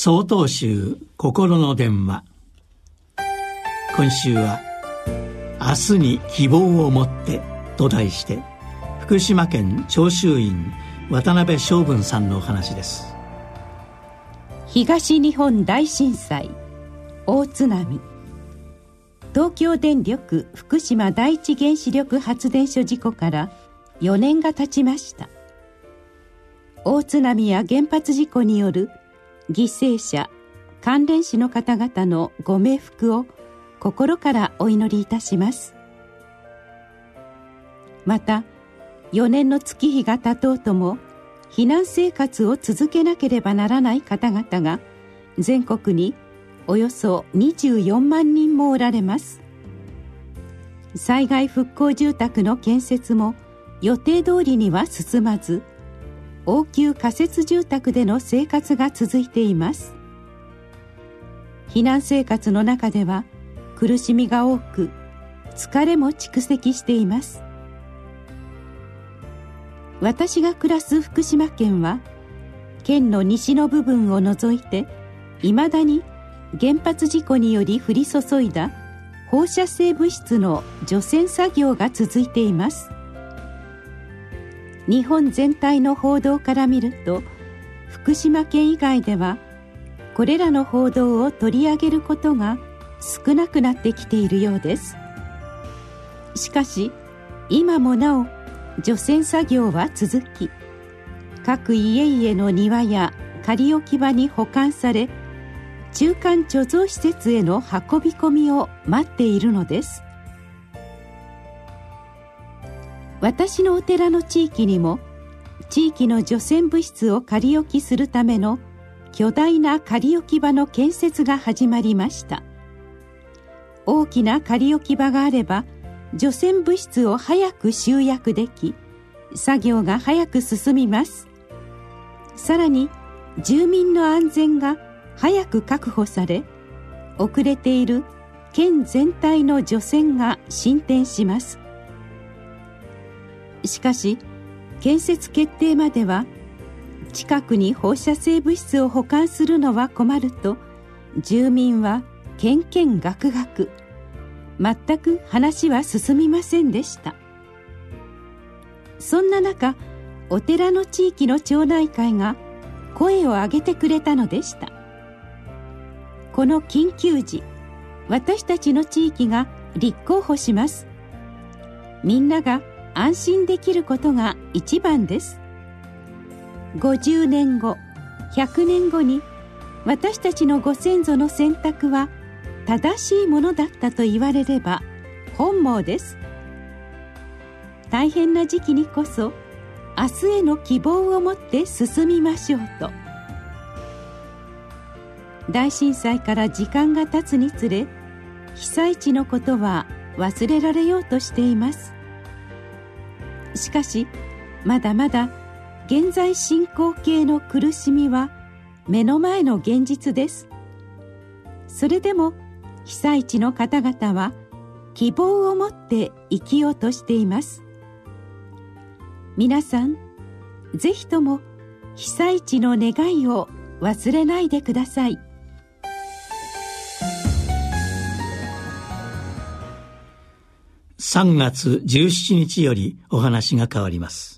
総統集心の電話。今週は「明日に希望を持って」と題して福島県長州院渡辺昌文さんのお話です。東日本大震災大津波。東京電力福島第一原子力発電所事故から4年が経ちました。大津波や原発事故による犠牲者関連死の方々のご冥福を心からお祈りいたします。また4年の月日が経とうとも避難生活を続けなければならない方々が全国におよそ24万人もおられます。災害復興住宅の建設も予定通りには進まず応急仮設住宅での生活が続いています。避難生活の中では苦しみが多く疲れも蓄積しています。私が暮らす福島県は県の西の部分を除いていまだに原発事故により降り注いだ放射性物質の除染作業が続いています。日本全体の報道から見ると福島県以外ではこれらの報道を取り上げることが少なくなってきているようです。しかし今もなお除染作業は続き各家々の庭や仮置き場に保管され中間貯蔵施設への運び込みを待っているのです。私のお寺の地域にも地域の除染物質を仮置きするための巨大な仮置き場の建設が始まりました。大きな仮置き場があれば除染物質を早く集約でき作業が早く進みます。さらに住民の安全が早く確保され遅れている県全体の除染が進展します。しかし建設決定までは近くに放射性物質を保管するのは困ると住民はけんけんがくがく。全く話は進みませんでした。そんな中お寺の地域の町内会が声を上げてくれたのでした。この緊急時私たちの地域が立候補します。みんなが安心できることが一番です。50年後100年後に私たちのご先祖の選択は正しいものだったと言われれば本望です。大変な時期にこそ明日への希望を持って進みましょうと。大震災から時間が経つにつれ被災地のことは忘れられようとしています。しかしまだまだ現在進行形の苦しみは目の前の現実です。それでも被災地の方々は希望を持って生きようとしています。皆さんぜひとも被災地の願いを忘れないでください。3月17日よりお話が変わります。